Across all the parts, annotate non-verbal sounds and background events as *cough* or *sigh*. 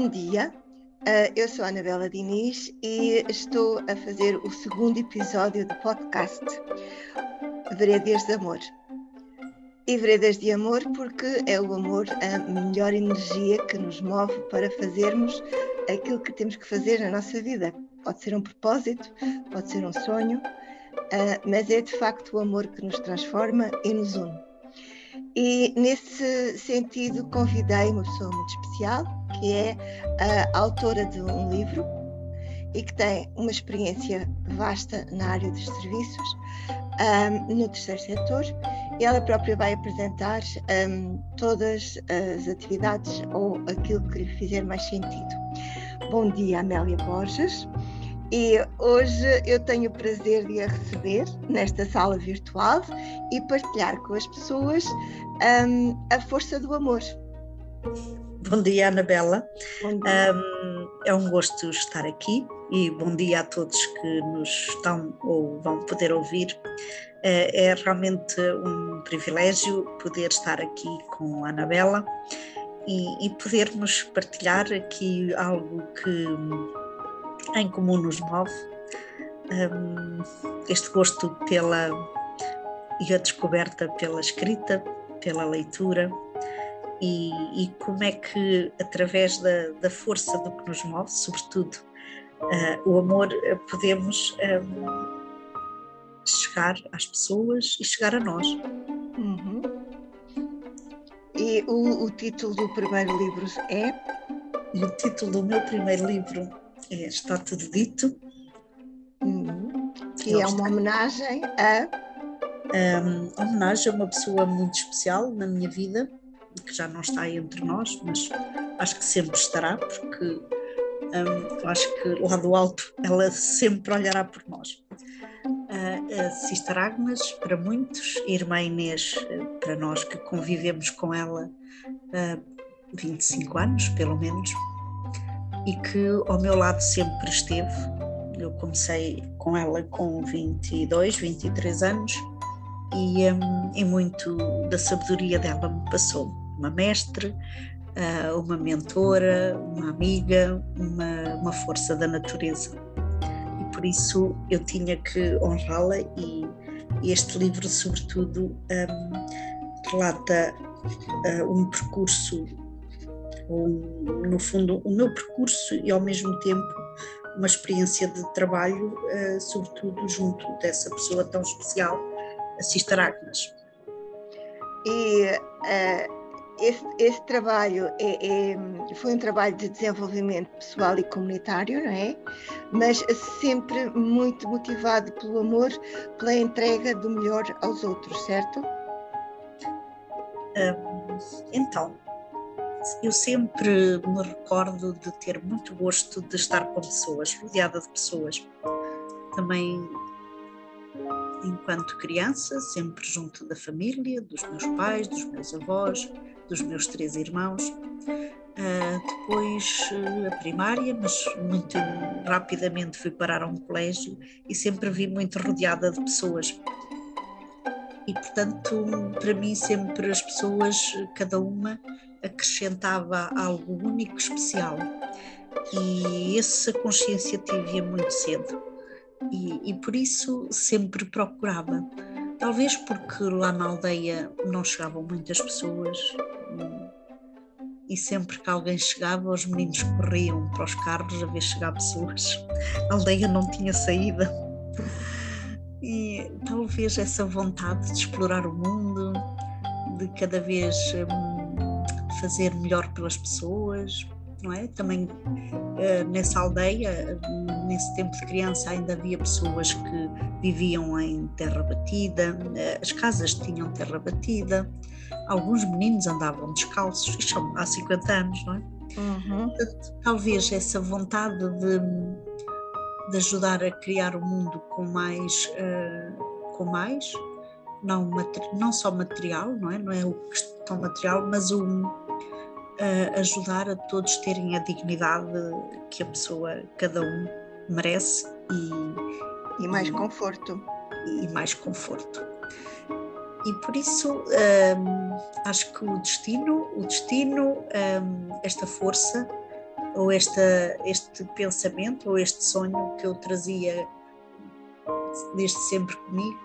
Bom dia, uh, eu sou a Anabela Diniz e estou a fazer o segundo episódio do podcast Veredas de Amor. E Veredas de Amor porque é o amor a melhor energia que nos move para fazermos aquilo que temos que fazer na nossa vida. Pode ser um propósito, pode ser um sonho, uh, mas é de facto o amor que nos transforma e nos une. E nesse sentido convidei uma pessoa muito especial, que é autora de um livro e que tem uma experiência vasta na área dos serviços, um, no terceiro setor. E ela própria vai apresentar um, todas as atividades ou aquilo que lhe fizer mais sentido. Bom dia, Amélia Borges. E hoje eu tenho o prazer de a receber nesta sala virtual e partilhar com as pessoas um, a força do amor. Bom dia, Anabela. Bom dia. Um, é um gosto estar aqui e bom dia a todos que nos estão ou vão poder ouvir. É, é realmente um privilégio poder estar aqui com a Anabela e, e podermos partilhar aqui algo que em comum nos move, um, este gosto pela e a descoberta pela escrita, pela leitura e, e como é que através da, da, força do que nos move, sobretudo uh, o amor, podemos um, chegar às pessoas e chegar a nós. Uhum. E o, o título do primeiro livro é? E o título do meu primeiro livro é Está Tudo Dito. Uhum. Que é uma homenagem a. Um, homenagem a uma pessoa muito especial na minha vida, que já não está entre nós, mas acho que sempre estará, porque um, acho que lá do alto ela sempre olhará por nós. Uh, a Sister Agnes, para muitos, irmã Inês, para nós que convivemos com ela uh, 25 anos, pelo menos, e que ao meu lado sempre esteve. Eu comecei com ela com 22, 23 anos e, um, e muito da sabedoria dela me passou. Uma mestre, uh, uma mentora, uma amiga, uma, uma força da natureza. E por isso eu tinha que honrá-la e, este livro, sobretudo, um, relata uh, um percurso no fundo, o meu percurso e ao mesmo tempo uma experiência de trabalho, uh, sobretudo junto dessa pessoa tão especial, a Sister Agnes. E uh, esse, esse, trabalho é, é, foi um trabalho de desenvolvimento pessoal e comunitário, não é? Mas sempre muito motivado pelo amor, pela entrega do melhor aos outros, certo? então, eu sempre me recordo de ter muito gosto de estar com pessoas, rodeada de pessoas. Também, enquanto criança, sempre junto da família, dos meus pais, dos meus avós, dos meus três irmãos. Uh, depois uh, a primária, mas muito rapidamente fui parar a um colégio e sempre vi muito rodeada de pessoas. E portanto, para mim, sempre as pessoas, cada uma, acrescentava algo único, especial. E essa consciência tive muito cedo. E, e, por isso sempre procurava. Talvez porque lá na aldeia não chegavam muitas pessoas e sempre que alguém chegava, os meninos corriam para os carros a ver chegar pessoas. A aldeia não tinha saída. E talvez essa vontade de explorar o mundo, de cada vez hum, fazer melhor pelas pessoas, não é? Também uh, nessa aldeia, nesse tempo de criança, ainda havia pessoas que viviam em terra batida, uh, as casas tinham terra batida, alguns meninos andavam descalços, isto há 50 anos, não é? Uhum. Portanto, talvez essa vontade de, de ajudar a criar o mundo com mais, uh, com mais não, não só material, não é? Não é o questão material, mas o, ajudar a todos terem a dignidade que a pessoa, cada um, merece e, e mais e, conforto. E mais conforto. E por isso um, acho que o destino, o destino, um, esta força ou esta, este pensamento ou este sonho que eu trazia desde sempre comigo.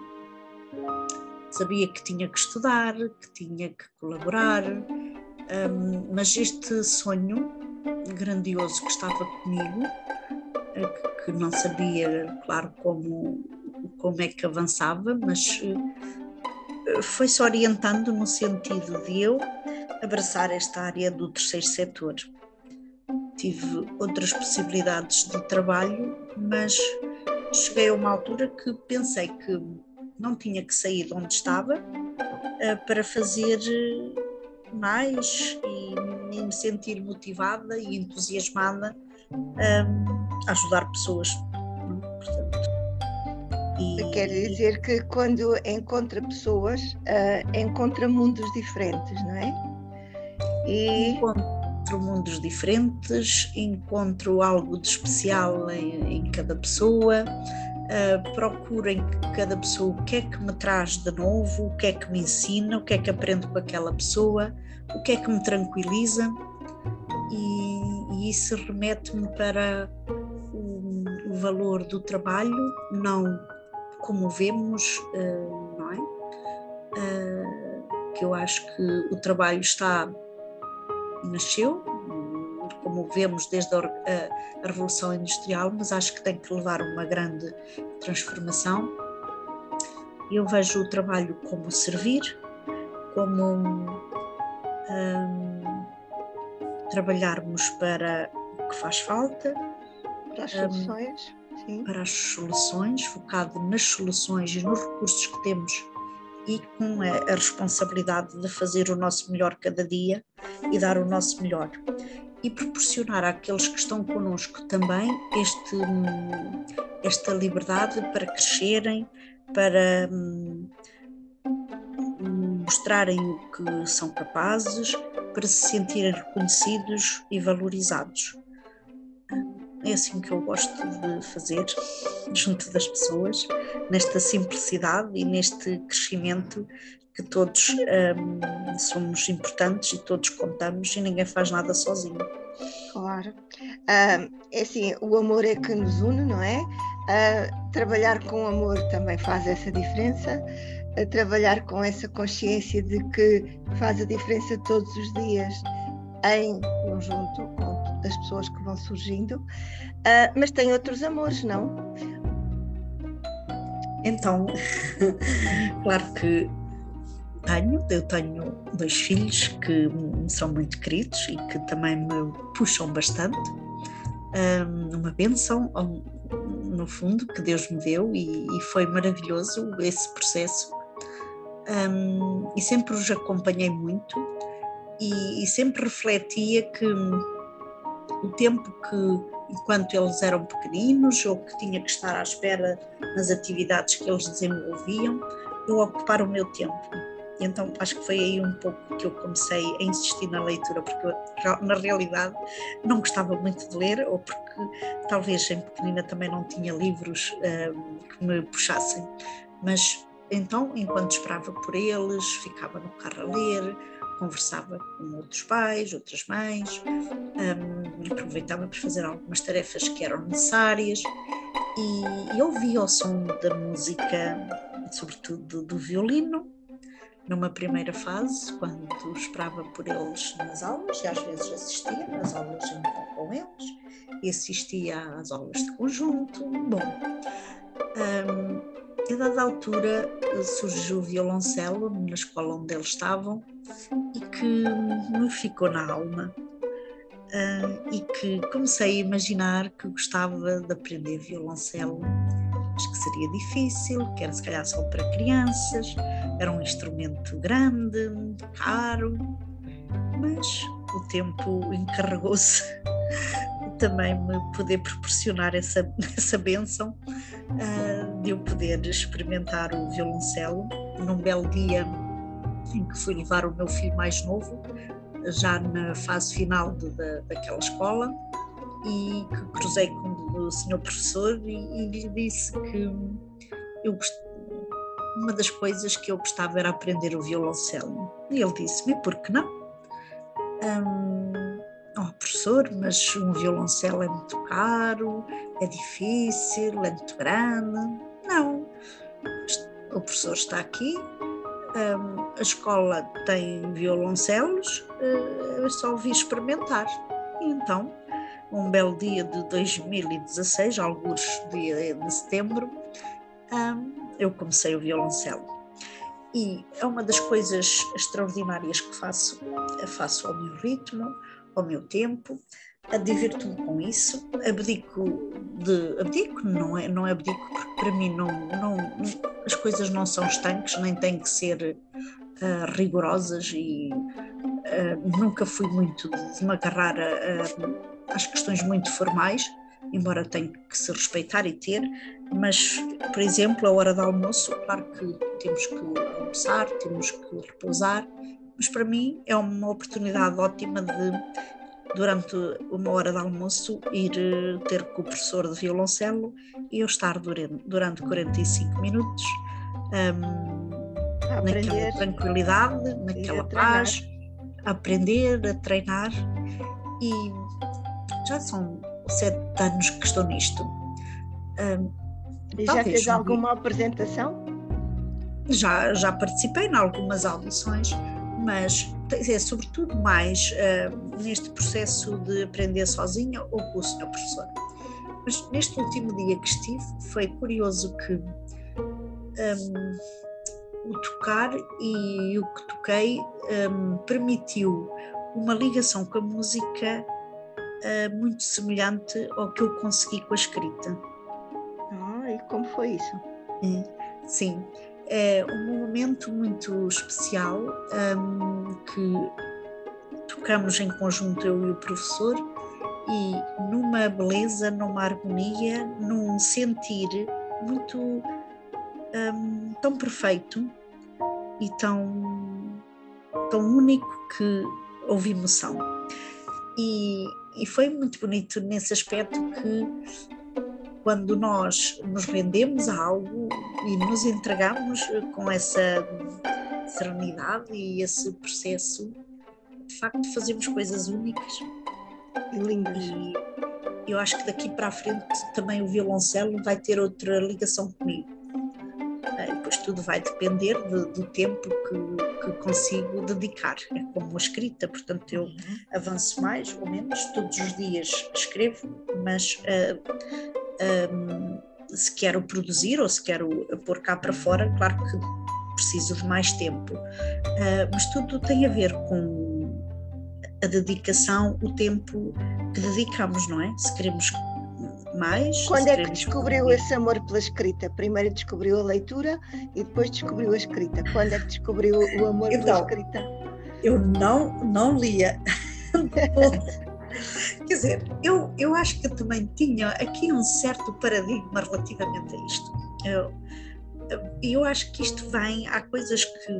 Sabia que tinha que estudar, que tinha que colaborar, um, mas este sonho grandioso que estava comigo, eh, que não sabia, claro, como, como é que avançava, mas eh, foi-se orientando no sentido de eu abraçar esta área do terceiro setor. Tive outras possibilidades de trabalho, mas cheguei a uma altura que pensei que não tinha que sair de onde estava uh, para fazer mais e, me sentir motivada e entusiasmada a ajudar pessoas. Portanto, e... Quer dizer que quando encontra pessoas, uh, encontra mundos diferentes, não é? E... Encontro mundos diferentes, encontro algo de especial em, em cada pessoa, uh, procuro em cada pessoa o que é que me traz de novo, o que é que me ensina, o que é que aprendo com aquela pessoa, o que é que me tranquiliza e, e isso remete-me para o, o, valor do trabalho, não como vemos, uh, não é? Uh, que eu acho que o trabalho está nasceu, como vemos desde a, Revolução Industrial, mas acho que tem que levar uma grande transformação. Eu vejo o trabalho como servir, como um, trabalharmos para o que faz falta, para as soluções, um, para as soluções, focado nas soluções e nos recursos que temos e com a, a responsabilidade de fazer o nosso melhor cada dia e dar o nosso melhor e proporcionar àqueles que estão connosco também este, esta liberdade para crescerem, para hum, mostrarem o que são capazes, para se sentirem reconhecidos e valorizados. É assim que eu gosto de fazer junto das pessoas, nesta simplicidade e neste crescimento que todos um, somos importantes e todos contamos e ninguém faz nada sozinho. Claro. Uh, é assim, o amor é que nos une, não é? Uh, trabalhar com amor também faz essa diferença. Uh, trabalhar com essa consciência de que faz a diferença todos os dias em conjunto com as pessoas que vão surgindo, mas tem outros amores, não? Então, *laughs* claro que tenho, eu tenho dois filhos que são muito queridos e que também me puxam bastante. Um, uma benção, no fundo, que Deus me deu e, foi maravilhoso esse processo. E sempre os acompanhei muito e, e sempre refletia que o tempo que enquanto eles eram pequeninos ou que tinha que estar à espera nas atividades que eles desenvolviam, eu ocupar o meu tempo. Então acho que foi aí um pouco que eu comecei a insistir na leitura, porque eu, na realidade não gostava muito de ler, ou porque talvez em pequenina também não tinha livros um, que me puxassem. Mas então, enquanto esperava por eles, ficava no carro a ler, conversava com outros pais, outras mães, um, aproveitava para fazer algumas tarefas que eram necessárias e, e ouvia o som da música, sobretudo do violino, numa primeira fase, quando esperava por eles nas aulas, e às vezes assistia nas aulas então com eles, e assistia às aulas de conjunto. Bom, um, a dada altura surgiu o violoncelo na escola onde eles estavam e que me ficou na alma. Uh, e que comecei a imaginar que gostava de aprender violoncelo, mas que seria difícil, que era se calhar só para crianças, era um instrumento grande, caro, mas o tempo encarregou-se *laughs* também me poder proporcionar essa, *laughs* essa benção uh, de eu poder experimentar o violoncelo. Num belo dia em que fui levar o meu filho mais novo, já na fase final de, de, daquela escola, e que cruzei com o senhor professor e, e lhe disse que eu uma das coisas que eu gostava era aprender o violoncelo. E ele disse-me, por que não? Um, oh, professor, mas um violoncelo é muito caro, é difícil, é muito grande. Não, o professor está aqui, hum, a escola tem violoncelos, é só vir experimentar. E então, um belo dia de 2016, alguns dia de setembro, hum, eu comecei o violoncelo. E é uma das coisas extraordinárias que faço, faço ao meu ritmo, ao meu tempo, divirto-me com isso, abdico de. abdico, não é, não é abdico, porque para mim não, não, as coisas não são estanques, nem têm que ser uh, rigorosas e uh, nunca fui muito de me agarrar a, a, às questões muito formais, embora tenha que se respeitar e ter, mas, por exemplo, a hora do almoço, claro que temos que almoçar, temos que repousar, mas para mim é uma oportunidade ótima de durante uma hora de almoço, ir eh, ter com o professor de violoncelo e eu estar durante, durante 45 minutos um, naquela tranquilidade, naquela paz, a aprender, a treinar e já são sete anos que estou nisto. Um, e já fez alguma apresentação? Já, já participei em algumas audições, mas é sobretudo mais uh, neste processo de aprender sozinha ou com o senhor professor. Mas neste último dia que estive, foi curioso que um, o tocar e o que toquei um, permitiu uma ligação com a música uh, muito semelhante ao que eu consegui com a escrita. Ah, e como foi isso? É, sim, é um momento muito especial um, que tocamos em conjunto eu e o professor e numa beleza, numa harmonia, num sentir muito um, tão perfeito e tão, tão único que houve emoção. E, e foi muito bonito nesse aspecto que quando nós nos rendemos a algo e nos entregamos com essa serenidade e esse processo, de facto fazemos coisas únicas e lindas. E eu acho que daqui para a frente também o violoncelo vai ter outra ligação comigo. Depois tudo vai depender de, do tempo que, que, consigo dedicar. É como a escrita, portanto eu uhum. avanço mais ou menos, todos os dias escrevo, mas uh, um, se quero produzir ou se quero pôr cá para fora, claro que preciso de mais tempo. Uh, mas tudo tem a ver com a dedicação, o tempo que dedicamos, não é? Se queremos mais. Quando é que descobriu esse amor pela escrita? Primeiro descobriu a leitura e depois descobriu a escrita. Quando é que descobriu o amor então, pela escrita? Eu não, não lia. *laughs* Quer dizer, eu, eu acho que eu também tinha aqui um certo paradigma relativamente a isto. Eu, eu acho que isto vem, há coisas que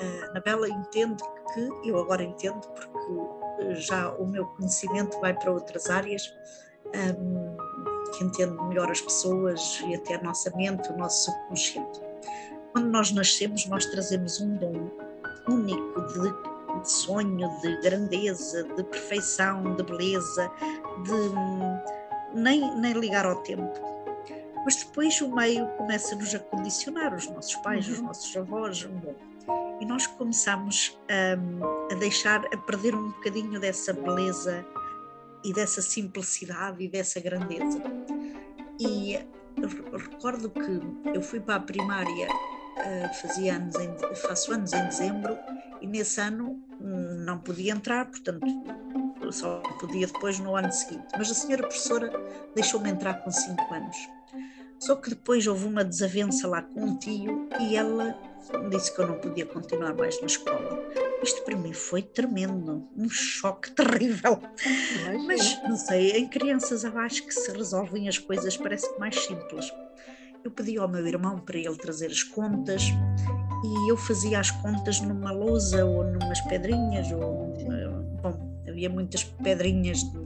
a Anabela entende que eu agora entendo, porque já o meu conhecimento vai para outras áreas, um, que entendo melhor as pessoas e até a nossa mente, o nosso subconsciente. Quando nós nascemos, nós trazemos um dom único de de sonho, de grandeza, de perfeição, de beleza, de nem, nem ligar ao tempo. Mas depois o meio começa-nos a condicionar, os nossos pais, uhum. os nossos avós, bom, e nós começamos a, a deixar, a perder um bocadinho dessa beleza e dessa simplicidade e dessa grandeza. E recordo que eu fui para a primária uh, fazia anos em, faço anos em dezembro e nesse ano hum, não podia entrar, portanto só podia depois no ano seguinte. Mas a senhora professora deixou-me entrar com 5 anos. Só que depois houve uma desavença lá com um tio e ela disse que eu não podia continuar mais na escola. Isto para mim foi tremendo, um choque *laughs* terrível. Mas não sei, em crianças eu acho que se resolvem as coisas parece que mais simples eu pedi ao meu irmão para ele trazer as contas e eu fazia as contas numa lousa ou numas pedrinhas ou bom, havia muitas pedrinhas de,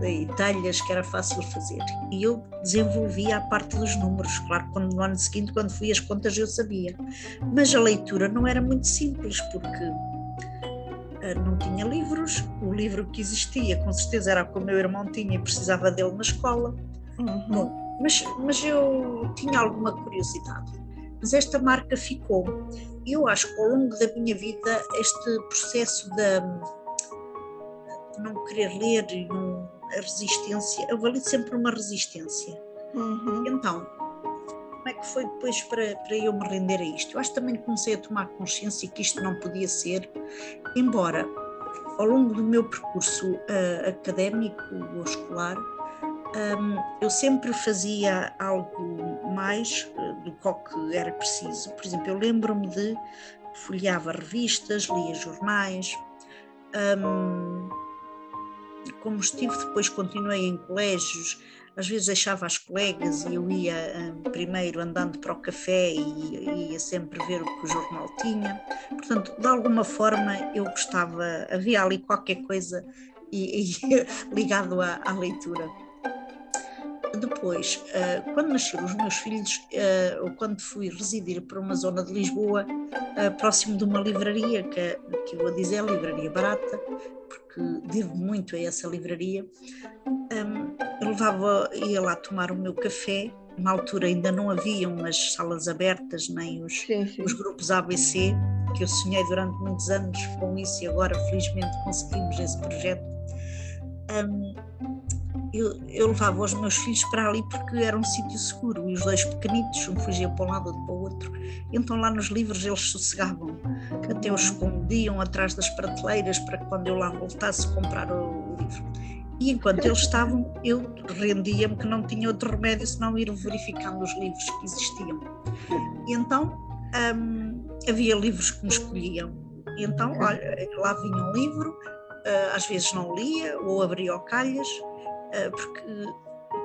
de telhas que era fácil fazer e eu desenvolvia a parte dos números claro quando no ano seguinte quando fui as contas eu sabia mas a leitura não era muito simples porque uh, não tinha livros, o livro que existia com certeza era o que o meu irmão tinha e precisava dele na escola. Uhum. Mas, mas eu tinha alguma curiosidade. Mas esta marca ficou. Eu acho que ao longo da minha vida este processo de, de não querer ler e não, a resistência, eu vali sempre uma resistência. Uhum. Então, como é que foi depois para, para eu me render a isto? Eu acho que também comecei a tomar consciência que isto não podia ser, embora ao longo do meu percurso uh, académico ou escolar, um, eu sempre fazia algo mais uh, do que era preciso. Por exemplo, eu lembro-me de folheava revistas, lia jornais. Um, como estive depois, continuei em colégios, às vezes deixava as colegas e eu ia um, primeiro andando para o café e ia sempre ver o que o jornal tinha. Portanto, de alguma forma eu gostava, havia ali qualquer coisa e, e *laughs* ligado à, à leitura. Depois, uh, quando nasceram os meus filhos, uh, ou quando fui residir para uma zona de Lisboa, uh, próximo de uma livraria, que, que eu vou dizer é Livraria Barata, porque devo muito a essa livraria, um, eu levava, ia lá tomar o meu café. Na altura ainda não haviam as salas abertas, nem os, sim, sim. os grupos ABC, que eu sonhei durante muitos anos com isso e agora felizmente conseguimos esse projeto. Um, eu, eu, levava os meus filhos para ali porque era um sítio seguro e os dois pequenitos, um fugia para um lado, outro para o outro. Então lá nos livros eles sossegavam, até os escondiam atrás das prateleiras para que quando eu lá voltasse comprar o, livro. E enquanto eles estavam, eu rendia-me que não tinha outro remédio senão ir verificando os livros que existiam. E então hum, havia livros que me escolhiam. E então, olha, lá vinha um livro, uh, às vezes não lia ou abria o calhas eh, porque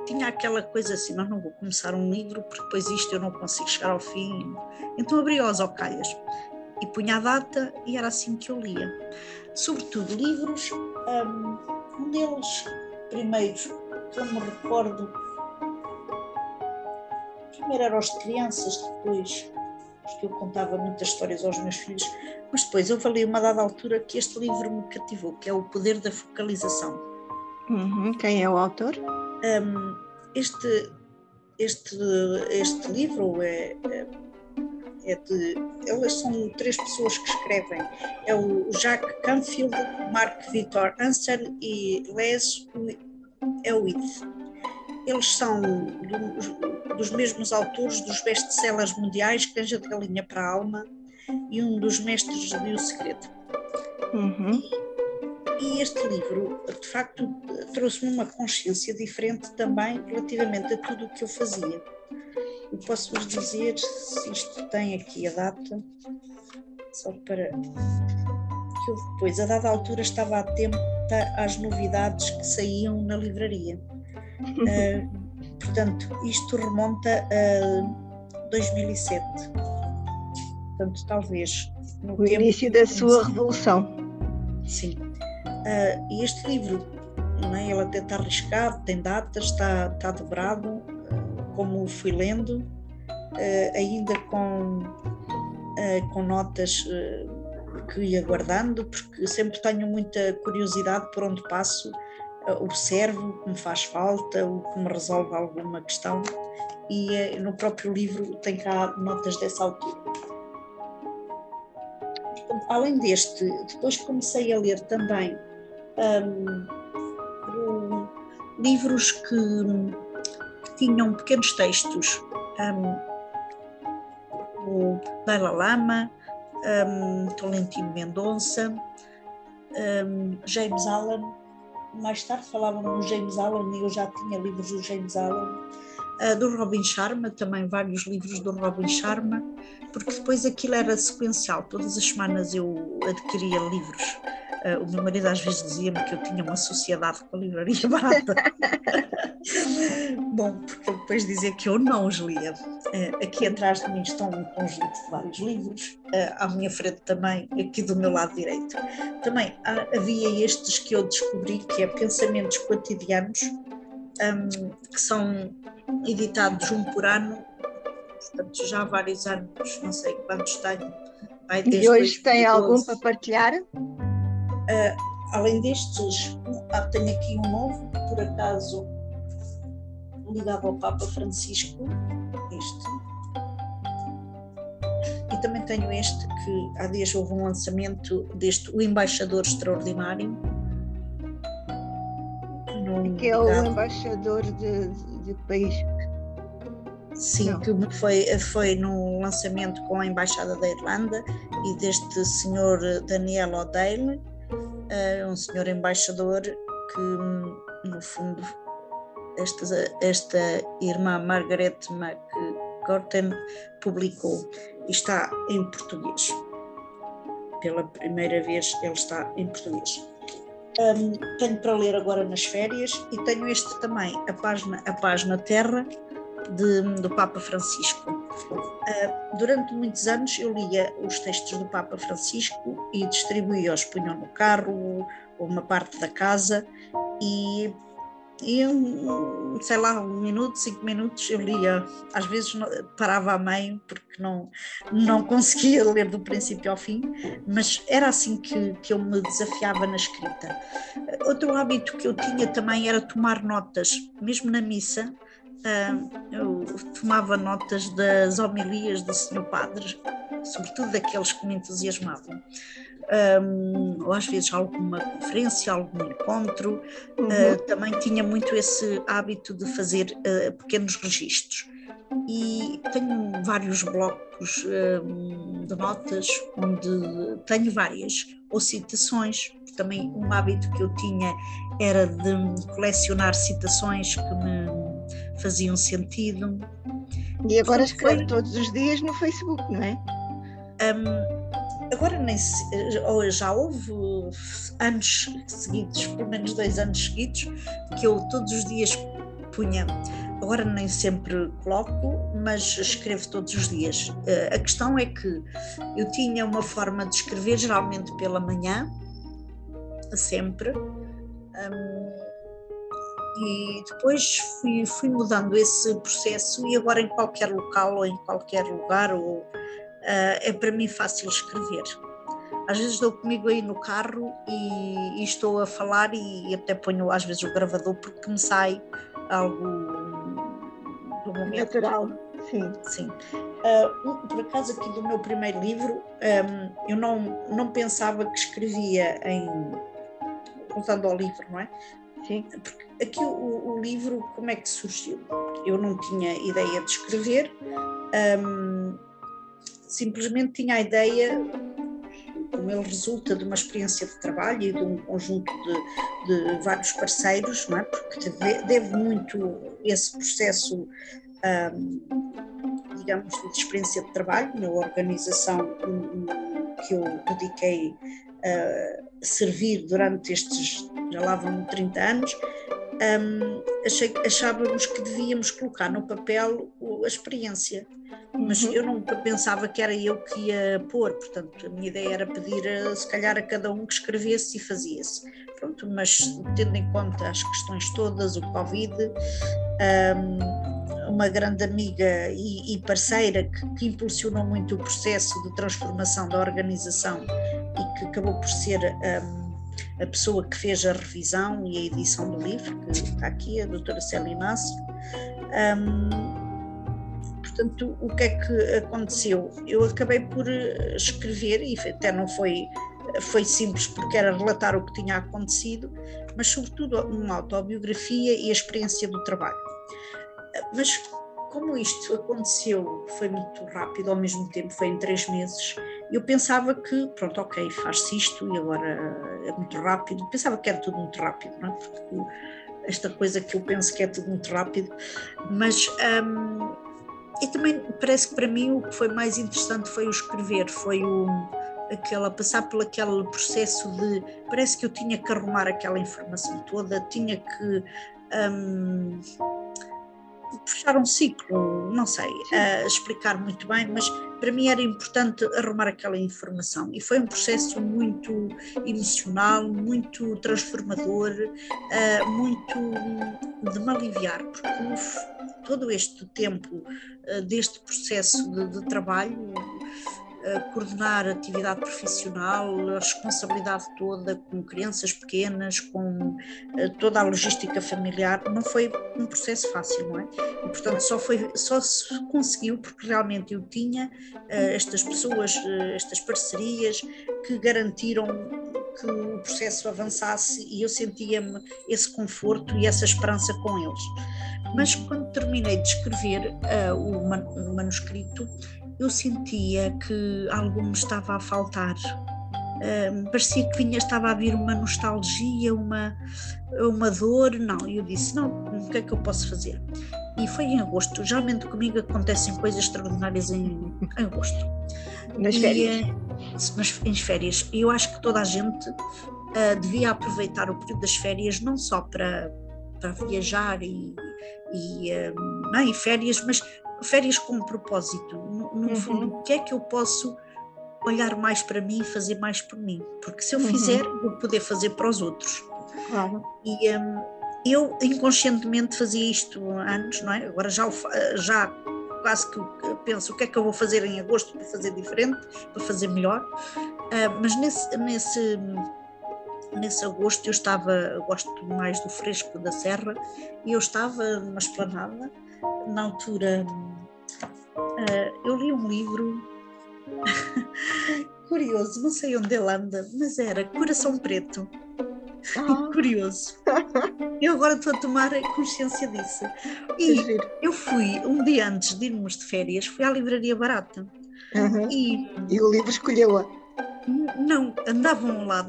tinha aquela coisa assim, mas não vou começar um livro porque depois isto eu não consigo chegar ao fim. Então abria os ocalhas e punha a data e era assim que eu lia. Sobretudo livros, hum, um deles, primeiros, que eu me recordo, primeiro era os de crianças, depois porque eu contava muitas histórias aos meus filhos, mas depois eu falei uma dada altura que este livro me cativou, que é O Poder da Focalização Uhum. Quem é o autor? Um, este, este, este livro é, é, é, de. Elas são três pessoas que escrevem. É o Jacques Canfield, Mark Victor Hansen e Les Hewitt. Eles são do, dos mesmos autores dos best-sellers mundiais Canja de Galinha para a Alma e um dos mestres de O Segredo. Uhum. E este livro, de facto, trouxe-me uma consciência diferente também relativamente a tudo o que eu fazia. Eu posso-vos dizer, se isto tem aqui a data, só para que eu depois, a dada altura, estava atenta às novidades que saíam na livraria. uh, *laughs* portanto, isto remonta a 2007. Portanto, talvez no o início da sua revolução. Sim. Uh, este livro, não é? ele até está arriscado, tem datas, está, dobrado, uh, como fui lendo, uh, ainda com, com notas que ia guardando, porque sempre tenho muita curiosidade por onde passo, observo o que me faz falta, o que me resolve alguma questão, e no próprio livro tem cá notas dessa altura além deste, depois comecei a ler também um, livros que, que, tinham pequenos textos. Um, o Dalai Lama, um, Tolentino Mendonça, James Allen. Mais tarde falavam no James Allen e eu já tinha livros do James Allen. Uh, do Robin Sharma, também vários livros do Robin Sharma, porque depois aquilo era sequencial, todas as semanas eu adquiria livros Uh, o meu marido às vezes dizia-me que eu tinha uma sociedade com a livraria *laughs* barata. Bom, porque depois dizia que eu não os lia. Uh, aqui atrás de mim estão um conjunto de vários livros, uh, à minha frente também, aqui do meu lado direito. Também havia estes que eu descobri, que é Pensamentos Cotidianos, um, que são editados um por ano, portanto já há vários anos, não sei quantos tenho. e hoje tem algum para partilhar? Uh, além destes, ah, tenho aqui um novo, por acaso ligado ao Papa Francisco, este. E também tenho este que há dias houve um lançamento deste O Embaixador Extraordinário. Que é o embaixador de, de país Sim, Não. que foi, foi no lançamento com a Embaixada da Irlanda e deste senhor Daniel O'Dale, uh, um senhor embaixador que, no fundo, esta, esta irmã Margaret McGorten publicou e está em português. Pela primeira vez ele está em português. Um, tenho para ler agora nas férias e tenho este também, a página, a página Terra, de, do Papa Francisco. Uh, durante muitos anos eu lia os textos do Papa Francisco e distribuía-os, punham no carro ou uma parte da casa e, e um, sei lá, um minuto, cinco minutos eu lia. Às vezes parava a meio porque não, não conseguia *laughs* ler do princípio ao fim, mas era assim que, que eu me desafiava na escrita. Outro hábito que eu tinha também era tomar notas, mesmo na missa, eu tomava notas das homilias do Senhor Padre, sobretudo daqueles que me entusiasmavam. Um, ou às vezes alguma conferência, algum encontro, uhum. uh, também tinha muito esse hábito de fazer uh, pequenos registros. E tenho vários blocos um, de notas onde tenho várias, ou citações, também um hábito que eu tinha era de colecionar citações que me faziam sentido. E agora escreve foi... todos os dias no Facebook, não é? Um, agora nem já houve anos seguidos, pelo menos dois anos seguidos, que eu todos os dias punha. Agora nem sempre coloco, mas escrevo todos os dias. Uh, a questão é que eu tinha uma forma de escrever, geralmente pela manhã, sempre. Um, e depois fui, fui mudando esse processo e agora em qualquer local ou em qualquer lugar ou, uh, é para mim fácil escrever. Às vezes dou comigo aí no carro e, e, estou a falar e até ponho às vezes o gravador porque me sai algo do momento. Natural, sim. Sim. Uh, por acaso aqui do meu primeiro livro, um, eu não, não pensava que escrevia em voltando ao livro, não é? Sim. Aqui o, o, livro, como é que surgiu? Eu não tinha ideia de escrever, um, simplesmente tinha a ideia, como ele resulta de uma experiência de trabalho e de um conjunto de, de vários parceiros, não é? porque deve muito esse processo, um, digamos, de experiência de trabalho na organização que eu dediquei a servir durante estes, já lá vão 30 anos, um, achei, achávamos que devíamos colocar no papel a experiência, mas uhum. eu nunca pensava que era eu que ia pôr, portanto a minha ideia era pedir a, se calhar a cada um que escrevesse e fazia-se. Pronto, mas tendo em conta as questões todas, o Covid, um, uma grande amiga e, e parceira que, que, impulsionou muito o processo de transformação da organização que acabou por ser um, a pessoa que fez a revisão e a edição do livro, que está aqui, a doutora Célia Inácio. Um, portanto, o que é que aconteceu? Eu acabei por eh, escrever, e até não foi, foi simples porque era relatar o que tinha acontecido, mas sobretudo uma autobiografia e a experiência do trabalho. Mas como isto aconteceu, foi muito rápido, ao mesmo tempo foi em três meses, eu pensava que, pronto, ok, faz-se isto e agora é muito rápido. Pensava que era tudo muito rápido, não é? Porque esta coisa que eu penso que é tudo muito rápido, mas. Um, e também parece que para mim o que foi mais interessante foi o escrever, foi o aquela passar por aquele processo de parece que eu tinha que arrumar aquela informação toda, tinha que um, fechar um ciclo, não sei uh, explicar muito bem, mas para mim era importante arrumar aquela informação. E foi um processo muito emocional, muito transformador, uh, muito de me aliviar, porque todo este tempo uh, deste processo de, de trabalho coordenar a atividade profissional, a responsabilidade toda com crianças pequenas, com toda a logística familiar, não foi um processo fácil, não é? E, portanto, só, foi, só se conseguiu porque realmente eu tinha estas pessoas, estas parcerias que garantiram que o processo avançasse e eu sentia-me esse conforto e essa esperança com eles. Mas quando terminei de escrever uh, o, man o, manuscrito, eu sentia que algo me estava a faltar. Uh, parecia que vinha, estava a vir uma nostalgia, uma, uma dor. Não, eu disse: não, o que é que eu posso fazer? E foi em agosto. Geralmente comigo acontecem coisas extraordinárias em, em agosto. Nas férias? E, nas, nas férias. Eu acho que toda a gente uh, devia aproveitar o período das férias não só para, para viajar e, e, uh, e férias, mas férias com um propósito. No, no uhum. fundo, o que é que eu posso olhar mais para mim e fazer mais por mim? Porque se eu uhum. fizer, vou poder fazer para os outros. Claro. E um, eu inconscientemente fazia isto antes, não é? Agora já, já quase que penso o que é que eu vou fazer em agosto para fazer diferente, para fazer melhor. Uh, mas nesse, nesse, nesse agosto eu estava, eu gosto mais do fresco da serra, e eu estava numa esplanada, na altura uh, eu li um livro *laughs* curioso, não sei onde ele anda, mas era Coração Preto Oh. *laughs* Curioso. Eu agora estou a tomar consciência disso. E eu fui, um dia antes de irmos de férias, fui à livraria barata. Uhum. E, e o livro escolheu-a. Não, andavam lá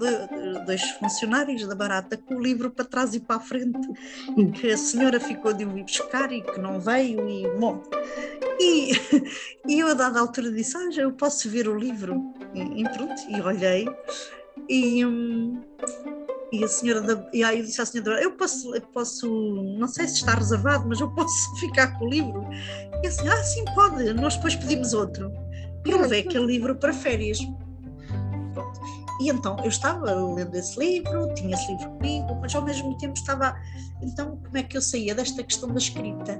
dois funcionários da Barata com o livro para trás e para a frente, que a senhora ficou de o ir buscar e que não veio, e bom. E, *laughs* e eu, a dada altura, disse: Ah, já eu posso ver o livro. E, e pronto, e olhei, e, hum, e a senhora da, e aí eu disse à senhora eu posso, eu posso, não sei se está reservado, mas eu posso *laughs* ficar com o livro. E assim, ah, sim, pode, nós depois pedimos outro. E eu levei aquele livro para férias. E então eu estava lendo esse livro, tinha esse livro comigo, mas ao mesmo tempo estava. Então, como é que eu saía desta questão da escrita?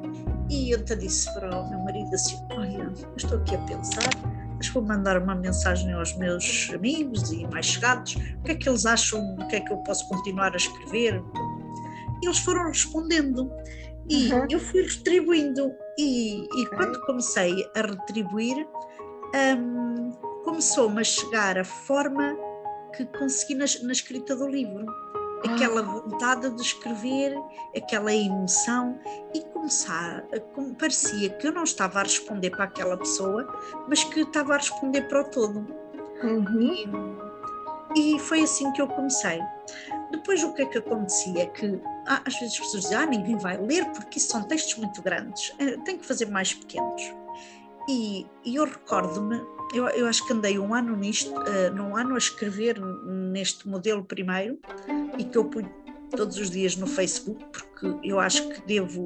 E eu te disse para o meu marido assim: Olha, eu estou aqui a pensar mas vou mandar uma mensagem aos meus amigos e mais chegados, o que é que eles acham, o que é que eu posso continuar a escrever. E eles foram respondendo e uhum. eu fui retribuindo e, e quando comecei a retribuir um, começou-me a chegar a forma que consegui na, na escrita do livro aquela vontade de escrever, aquela emoção e começar, como parecia que eu não estava a responder para aquela pessoa, mas que estava a responder para o todo. Uhum. E, e, foi assim que eu comecei. Depois o que é que acontecia? Que ah, às vezes as pessoas dizem, ah, ninguém vai ler porque isso são textos muito grandes, eh, tem que fazer mais pequenos. E, e eu recordo-me eu, eu, acho que andei um ano nisto, uh, num ano a escrever neste modelo primeiro e que eu ponho todos os dias no Facebook, porque eu acho que devo.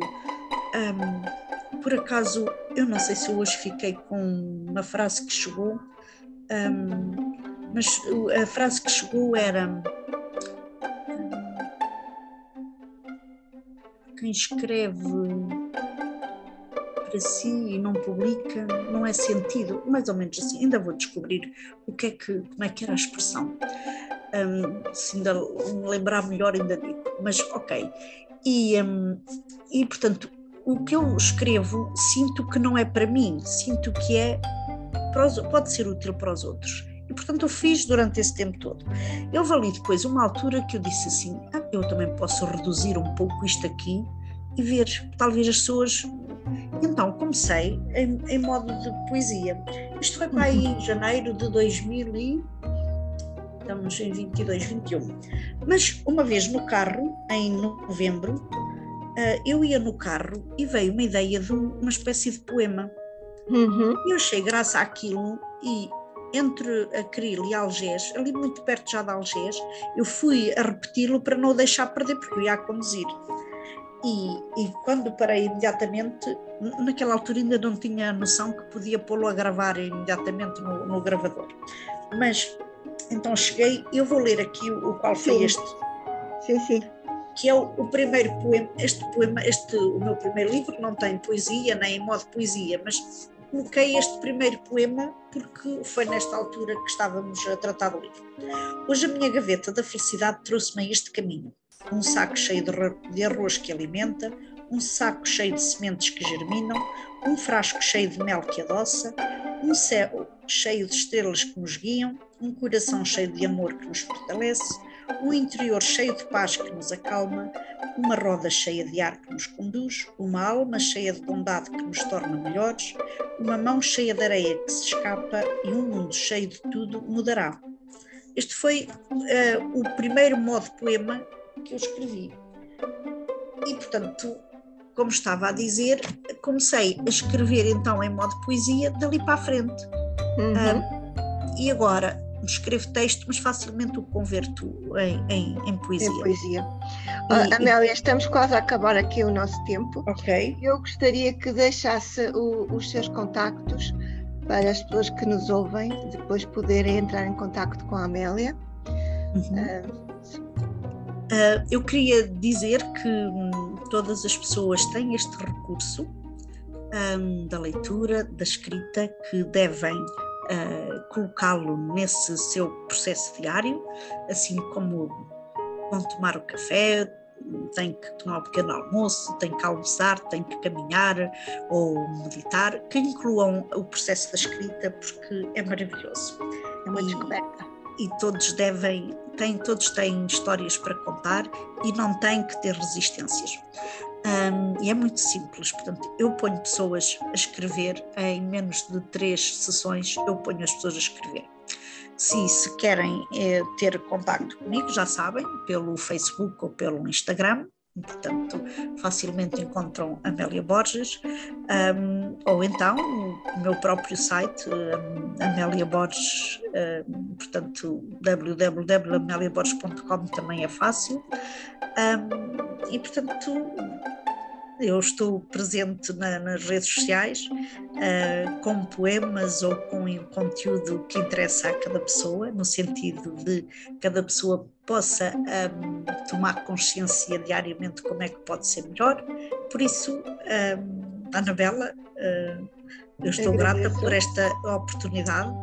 Um, por acaso, eu não sei se hoje fiquei com uma frase que chegou, um, mas a frase que chegou era. Um, quem escreve para si e não publica, não é sentido, mais ou menos assim. Ainda vou descobrir o que é que, como é que era a expressão. Um, se ainda me lembrar melhor, ainda digo. Mas ok. E, um, e portanto, o que eu escrevo sinto que não é para mim, sinto que é os, pode ser útil para os outros. E portanto eu fiz durante esse tempo todo. Eu vali depois uma altura que eu disse assim: ah, eu também posso reduzir um pouco isto aqui e ver, talvez as pessoas então comecei em, em modo de poesia. Isto foi para aí em janeiro de 2000 e estamos em 22, 21. Mas uma vez no carro, em novembro, eh, eu ia no carro e veio uma ideia de uma espécie de poema. Uhum. Eu achei graça àquilo e entre Acril e Algés, ali muito perto já de Algés, eu fui a repeti-lo para não o deixar perder, porque eu ia a conduzir. E, e, quando parei imediatamente, naquela altura ainda não tinha a noção que podia pô-lo a gravar imediatamente no, no, gravador. Mas então cheguei, eu vou ler aqui o, qual foi sim. este. Sim, sim. Que é o, o, primeiro poema, este poema, este, o meu primeiro livro não tem poesia, nem em modo poesia, mas coloquei este primeiro poema porque foi nesta altura que estávamos a tratar do livro. Hoje a minha gaveta da felicidade trouxe-me a este caminho. Um saco cheio de arroz que alimenta, um saco cheio de sementes que germinam, um frasco cheio de mel que adoça, um céu cheio de estrelas que nos guiam, um coração cheio de amor que nos fortalece, um interior cheio de paz que nos acalma, uma roda cheia de ar que nos conduz, uma alma cheia de bondade que nos torna melhores, uma mão cheia de areia que se escapa e um mundo cheio de tudo mudará. Este foi uh, o primeiro modo poema que eu escrevi. E, portanto, como estava a dizer, comecei a escrever então em modo poesia dali para a frente. Uhum. Uh, e agora escrevo texto, mas facilmente o converto em, em, em poesia. Em poesia. E, Amélia, estamos quase a acabar aqui o nosso tempo. Ok. Eu gostaria que deixasse o, os seus contactos para as pessoas que nos ouvem depois poderem entrar em contacto com a Amélia. Uhum. Uh, Uh, eu queria dizer que hum, todas as pessoas têm este recurso um, da leitura, da escrita, que devem uh, colocá-lo nesse seu processo diário, assim como vão tomar o café, tem que tomar um pequeno almoço, tem que almoçar, tem que caminhar ou meditar, que incluam o processo da escrita, porque é maravilhoso. É uma descoberta. E, todos devem têm, todos têm histórias para contar e não têm que ter resistências. Um, e é muito simples, portanto, eu ponho pessoas a escrever em menos de três sessões, eu ponho as pessoas a escrever. Se, se querem é, ter contato comigo, já sabem, pelo Facebook ou pelo Instagram, portanto facilmente encontram Amélia Borges um, ou então o meu próprio site um, Amélia Borges um, portanto www.ameliaborges.com também é fácil. E portanto eu estou presente na, nas redes sociais uh, com poemas ou com conteúdo que interessa a cada pessoa, no sentido de cada pessoa possa um, tomar consciência diariamente como é que pode ser melhor. Por isso, um, Anabela, uh, eu estou grata por esta oportunidade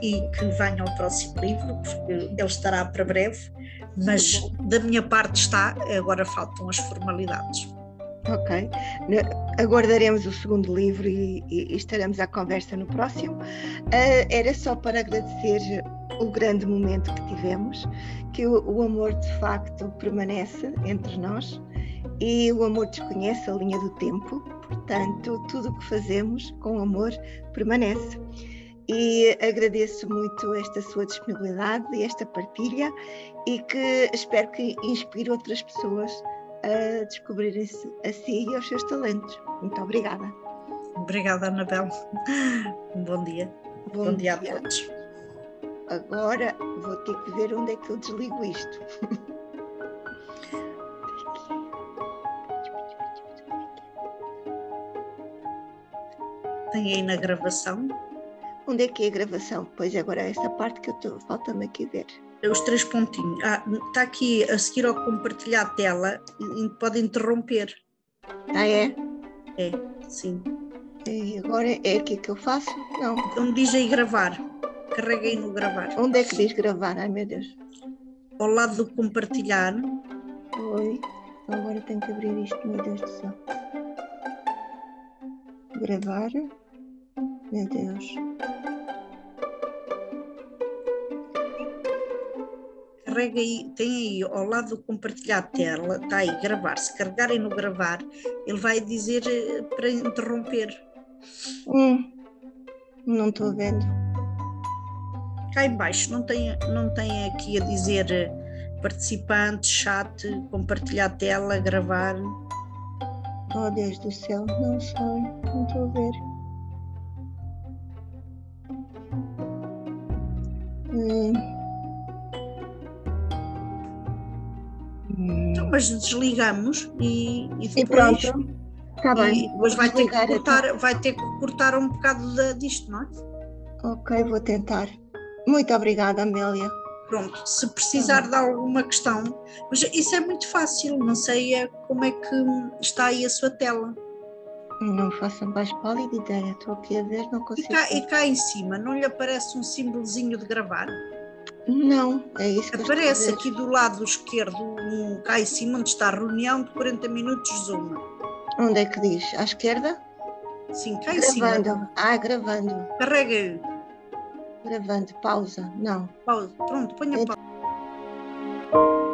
e que venha ao próximo livro, porque ele estará para breve, mas da minha parte está, agora faltam as formalidades. Ok. Aguardaremos o segundo livro e, e, e estaremos à conversa no próximo. Uh, era só para agradecer o grande momento que tivemos, que o, o amor de facto permanece entre nós e o amor desconhece a linha do tempo, portanto, tudo o que fazemos com amor permanece. E agradeço muito esta sua disponibilidade e esta partilha e que espero que inspire outras pessoas a descobrirem-se a si e aos seus talentos. Muito obrigada. Obrigada, Anabel. Um bom dia. Bom, bom dia. dia a todos. Agora vou ter que ver onde é que eu desligo isto. Tem aí na gravação? Onde é que é a gravação? Pois agora é essa parte que eu estou. Falta-me aqui ver os três pontinhos. Ah, está aqui a seguir ao compartilhar a tela, pode interromper. Ah, é? É, sim. E agora é aqui que eu faço? Não. Onde diz aí gravar. Carrega aí no gravar. Onde é que diz gravar? Ai meu Deus. Ao lado do compartilhar. Oi. Agora tenho que abrir isto, meu Deus do céu. Gravar. Meu Deus. Carrega aí, tem aí ao lado do compartilhar tela, está aí gravar. Se carregarem no gravar, ele vai dizer eh, para interromper. Hum, não estou vendo. Cá embaixo não tem, não tem aqui a dizer eh, participante, chat, compartilhar tela, gravar. Oh Deus do céu, não sei, não estou a ver. Hum. Mas desligamos e, e depois. E pronto. Está bem. depois vai ter, que cortar, então. vai ter que cortar um bocado de, disto, não é? Ok, vou tentar. Muito obrigada, Amélia. Pronto, se precisar de alguma questão, mas isso é muito fácil, não sei é como é que está aí a sua tela. Não faço mais pálida ideia. Estou aqui a ver, não E consigo. cá, e cá em cima, não lhe aparece um símbolozinho de gravar? Não, é isso que estou a Aparece aqui do lado esquerdo, um, cá em cima, onde está a reunião de 40 minutos Zoom. Onde é que diz? À esquerda? Sim, cá em cima. Gravando. Ah, gravando. Carrega, Gravando. Pausa. Não. pausa. Pronto, ponha É- pausa.